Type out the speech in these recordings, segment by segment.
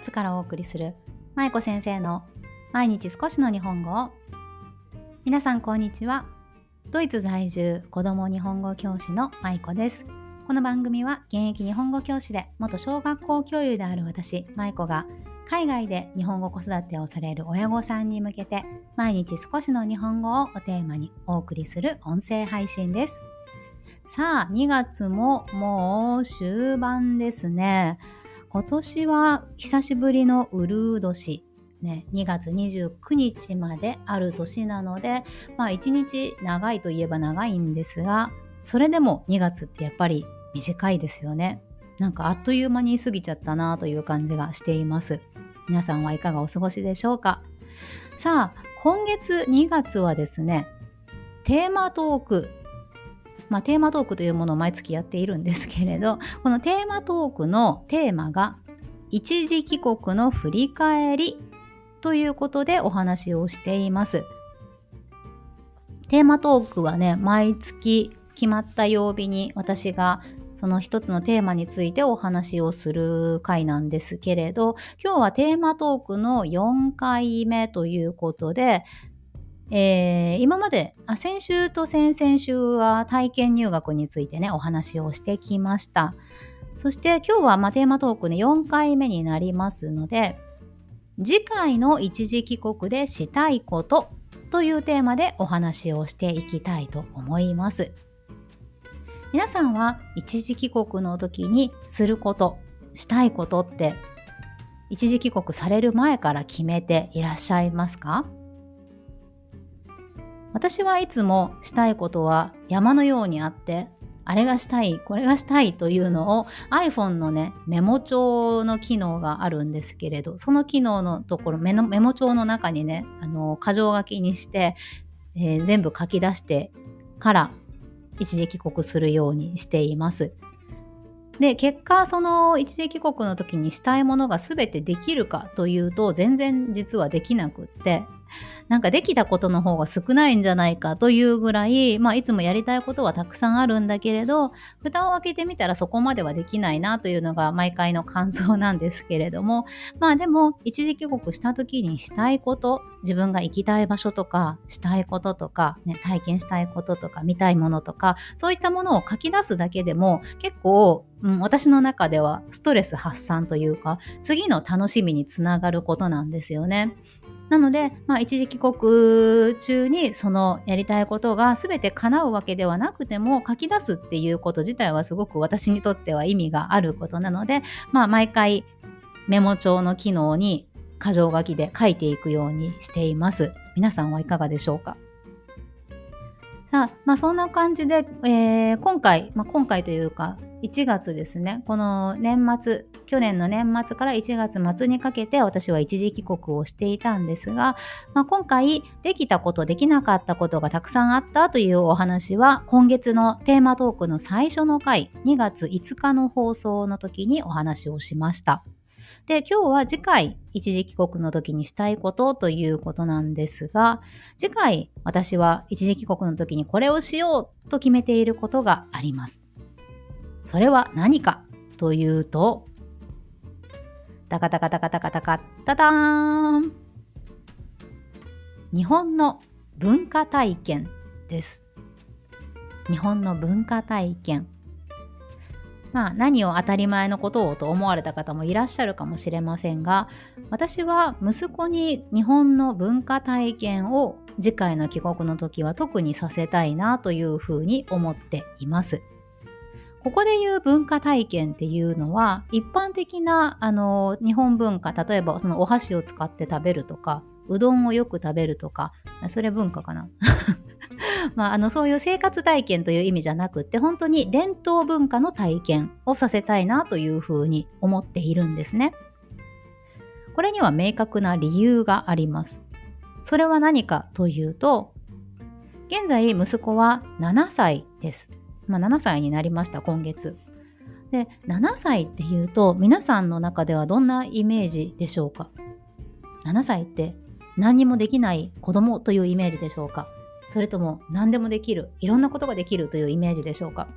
イツからお送りする舞子先生の毎日少しの日本語を。皆さんこんにちは。ドイツ在住子供日本語教師の舞子です。この番組は現役日本語教師で元小学校教諭である私舞子が海外で日本語子育てをされる親御さんに向けて毎日少しの日本語をおテーマにお送りする音声配信です。さあ2月ももう終盤ですね。今年は久しぶりのウルー年、ね、2月29日まである年なので、まあ1日長いといえば長いんですが、それでも2月ってやっぱり短いですよね。なんかあっという間に過ぎちゃったなという感じがしています。皆さんはいかがお過ごしでしょうかさあ、今月2月はですね、テーマトークまあ、テーマトークというものを毎月やっているんですけれど このテーマトークのテーマが一時帰国の振り返りということでお話をしています。テーマトークはね毎月決まった曜日に私がその一つのテーマについてお話をする回なんですけれど今日はテーマトークの4回目ということでえー、今まであ先週と先々週は体験入学についてねお話をしてきました。そして今日は、まあ、テーマトークね4回目になりますので次回の一時帰国でしたいことというテーマでお話をしていきたいと思います。皆さんは一時帰国の時にすることしたいことって一時帰国される前から決めていらっしゃいますか？私はいつもしたいことは山のようにあってあれがしたいこれがしたいというのを iPhone のねメモ帳の機能があるんですけれどその機能のところメモ帳の中にねあの箇条書きにして、えー、全部書き出してから一時帰国するようにしています。で結果その一時帰国の時にしたいものが全てできるかというと全然実はできなくってなんかできたことの方が少ないんじゃないかというぐらい、まあ、いつもやりたいことはたくさんあるんだけれど、蓋を開けてみたらそこまではできないなというのが毎回の感想なんですけれども、まあでも、一時帰国した時にしたいこと、自分が行きたい場所とか、したいこととか、ね、体験したいこととか、見たいものとか、そういったものを書き出すだけでも、結構、うん、私の中ではストレス発散というか、次の楽しみにつながることなんですよね。なので、まあ、一時帰国中にそのやりたいことが全て叶うわけではなくても書き出すっていうこと自体はすごく私にとっては意味があることなので、まあ、毎回メモ帳の機能に箇条書きで書いていくようにしています。皆さんはいかがでしょうか？さあ、まあそんな感じで、えー、今回、まあ、今回というか、1月ですね、この年末、去年の年末から1月末にかけて私は一時帰国をしていたんですが、まあ、今回できたこと、できなかったことがたくさんあったというお話は今月のテーマトークの最初の回、2月5日の放送の時にお話をしました。で、今日は次回一時帰国の時にしたいことということなんですが、次回私は一時帰国の時にこれをしようと決めていることがあります。それは何かというと、タカタカタカタカタカタターン日本の文化体験です。日本の文化体験。まあ何を当たり前のことをと思われた方もいらっしゃるかもしれませんが私は息子に日本の文化体験を次回の帰国の時は特にさせたいなというふうに思っています。ここで言う文化体験っていうのは一般的なあの日本文化例えばそのお箸を使って食べるとかうどんをよく食べるとかそれ文化かな まあ、あのそういう生活体験という意味じゃなくって本当に伝統文化の体験をさせたいなというふうに思っているんですね。これには明確な理由があります。それは何かというと現在息子は7歳です。まあ、7歳になりました今月。で7歳っていうと皆さんの中ではどんなイメージでしょうか？7歳って何にもできない子供というイメージでしょうか？それとも何でもできるいろんなことができるというイメージでしょうか？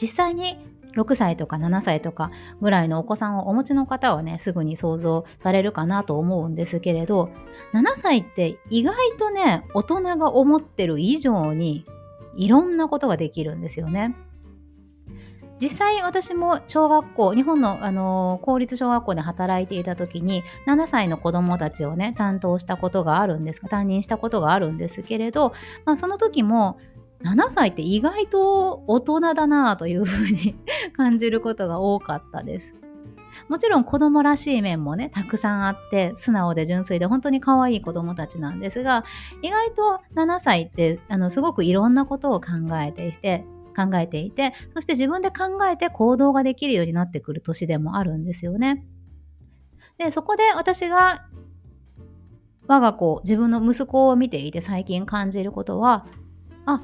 実際に6歳とか7歳とかぐらいのお子さんをお持ちの方はねすぐに想像されるかなと思うんですけれど7歳って意外とね大人が思ってる以上にいろんなことができるんですよね。実際私も小学校日本の、あの、公立小学校で働いていた時に7歳の子どもたちをね担当したことがあるんですが担任したことがあるんですけれど、まあ、その時も7歳って意外と大人だなというふうに 感じることが多かったです。もちろん子供らしい面もね、たくさんあって、素直で純粋で本当に可愛い子供たちなんですが、意外と7歳って、あの、すごくいろんなことを考えていて、考えていて、そして自分で考えて行動ができるようになってくる年でもあるんですよね。で、そこで私が我が子、自分の息子を見ていて最近感じることは、あ、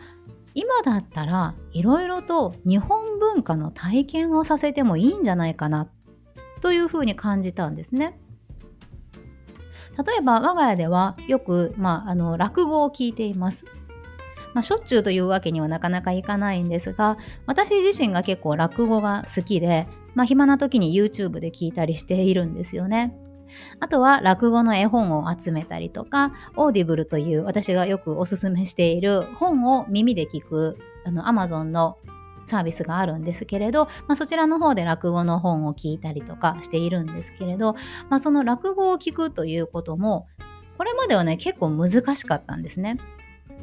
今だったらいろいろと日本文化の体験をさせてもいいんじゃないかなというふうに感じたんですね。例えば我が家ではよく、まあ、あの落語を聞いています。まあ、しょっちゅうというわけにはなかなかいかないんですが私自身が結構落語が好きで、まあ、暇な時に YouTube で聞いたりしているんですよね。あとは落語の絵本を集めたりとか、オーディブルという私がよくおすすめしている本を耳で聞くあの Amazon のサービスがあるんですけれど、まあ、そちらの方で落語の本を聞いたりとかしているんですけれど、まあ、その落語を聞くということも、これまではね、結構難しかったんですね。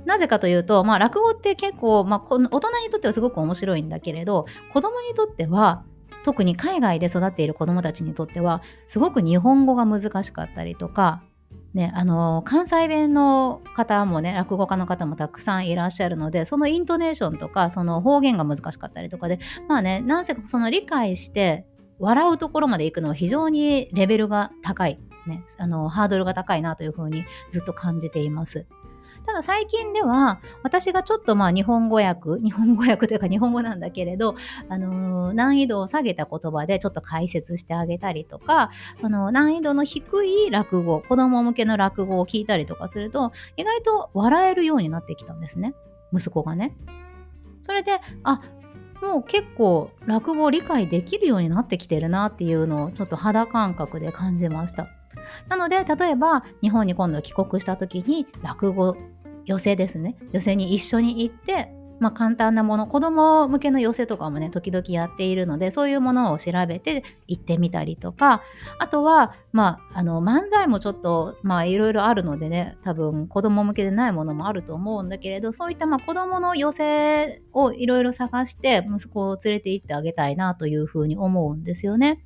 なぜかというと、まあ、落語って結構、まあ、大人にとってはすごく面白いんだけれど、子供にとっては特に海外で育っている子どもたちにとってはすごく日本語が難しかったりとか、ね、あの関西弁の方もね落語家の方もたくさんいらっしゃるのでそのイントネーションとかその方言が難しかったりとかでまあねなんせその理解して笑うところまで行くのは非常にレベルが高い、ね、あのハードルが高いなというふうにずっと感じています。ただ最近では私がちょっとまあ日本語訳日本語訳というか日本語なんだけれど、あのー、難易度を下げた言葉でちょっと解説してあげたりとか、あのー、難易度の低い落語子供向けの落語を聞いたりとかすると意外と笑えるようになってきたんですね息子がね。それであもう結構落語を理解できるようになってきてるなっていうのをちょっと肌感覚で感じました。なので例えば日本に今度帰国した時に落語寄席ですね寄席に一緒に行ってまあ、簡単なもの子供向けの寄せとかもね時々やっているのでそういうものを調べて行ってみたりとかあとは、まあ、あの漫才もちょっとまあいろいろあるのでね多分子供向けでないものもあると思うんだけれどそういったまあ子供の寄せをいろいろ探して息子を連れて行ってあげたいなというふうに思うんですよね。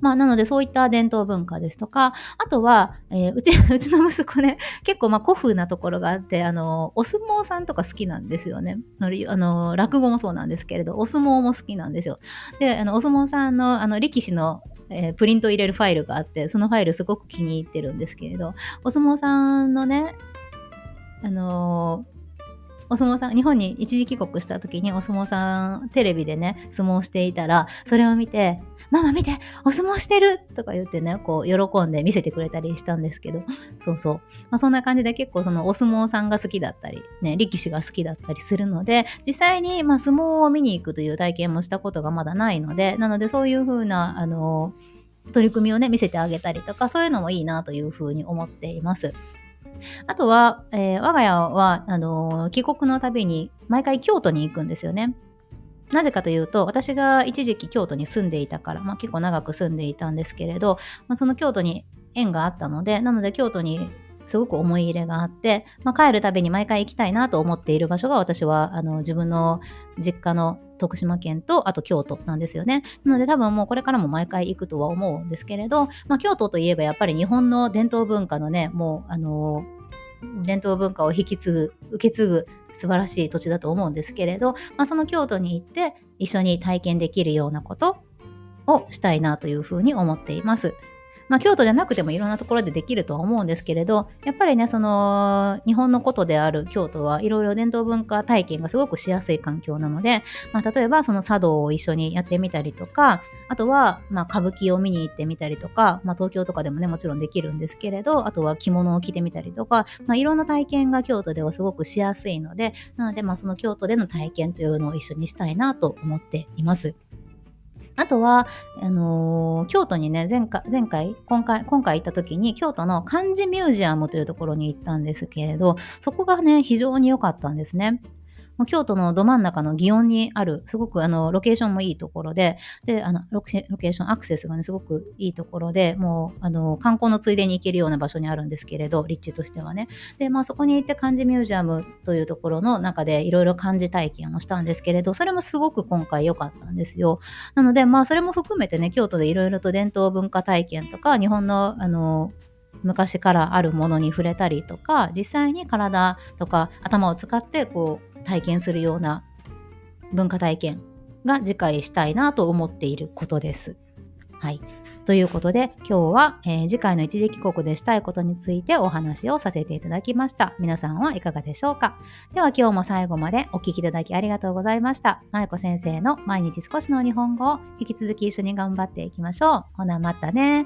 まあ、なのでそういった伝統文化ですとか、あとは、えー、うち、うちの息子ね、結構まあ古風なところがあって、あの、お相撲さんとか好きなんですよね。あの、落語もそうなんですけれど、お相撲も好きなんですよ。で、あの、お相撲さんの、あの、力士のえー、プリント入れるファイルがあって、そのファイルすごく気に入ってるんですけれど、お相撲さんのね、あのお相撲さん、日本に一時帰国した時にお相撲さん、テレビでね、相撲していたら、それを見て、ママ見てお相撲してるとか言ってね、こう、喜んで見せてくれたりしたんですけど、そうそう。まあ、そんな感じで結構そのお相撲さんが好きだったり、ね、力士が好きだったりするので、実際に、まあ、相撲を見に行くという体験もしたことがまだないので、なのでそういう風な、あの、取り組みをね、見せてあげたりとか、そういうのもいいなというふうに思っています。あとは、えー、我が家は、あのー、帰国のたびに毎回京都に行くんですよね。なぜかというと、私が一時期京都に住んでいたから、まあ、結構長く住んでいたんですけれど、まあ、その京都に縁があったので、なので京都にすごく思い入れがあって、まあ、帰るたびに毎回行きたいなと思っている場所が私はあの自分の実家の徳島県とあと京都なんですよね。なので多分もうこれからも毎回行くとは思うんですけれど、まあ、京都といえばやっぱり日本の伝統文化のね、もうあの伝統文化を引き継ぐ、受け継ぐ素晴らしい土地だと思うんですけれど、まあ、その京都に行って一緒に体験できるようなことをしたいなというふうに思っています。まあ、京都じゃなくてもいろんなところでできるとは思うんですけれど、やっぱりね、その、日本のことである京都はいろいろ伝統文化体験がすごくしやすい環境なので、まあ、例えばその茶道を一緒にやってみたりとか、あとは、まあ、歌舞伎を見に行ってみたりとか、まあ、東京とかでもね、もちろんできるんですけれど、あとは着物を着てみたりとか、まあ、いろんな体験が京都ではすごくしやすいので、なので、まあ、その京都での体験というのを一緒にしたいなと思っています。あとは、あのー、京都にね、前回、前回、今回、今回行った時に、京都の漢字ミュージアムというところに行ったんですけれど、そこがね、非常に良かったんですね。京都のど真ん中の祇園にある、すごくあのロケーションもいいところで、で、あのロケーションアクセスがね、すごくいいところで、もうあの観光のついでに行けるような場所にあるんですけれど、立地としてはね。で、まあそこに行って漢字ミュージアムというところの中でいろいろ漢字体験をしたんですけれど、それもすごく今回良かったんですよ。なので、まあそれも含めてね、京都でいろいろと伝統文化体験とか、日本のあの昔からあるものに触れたりとか実際に体とか頭を使ってこう体験するような文化体験が次回したいなと思っていることです。はい。ということで今日は、えー、次回の一時帰国でしたいことについてお話をさせていただきました。皆さんはいかがでしょうか？では今日も最後までお聴きいただきありがとうございました。まゆこ先生の毎日少しの日本語を引き続き一緒に頑張っていきましょう。ほなまたね。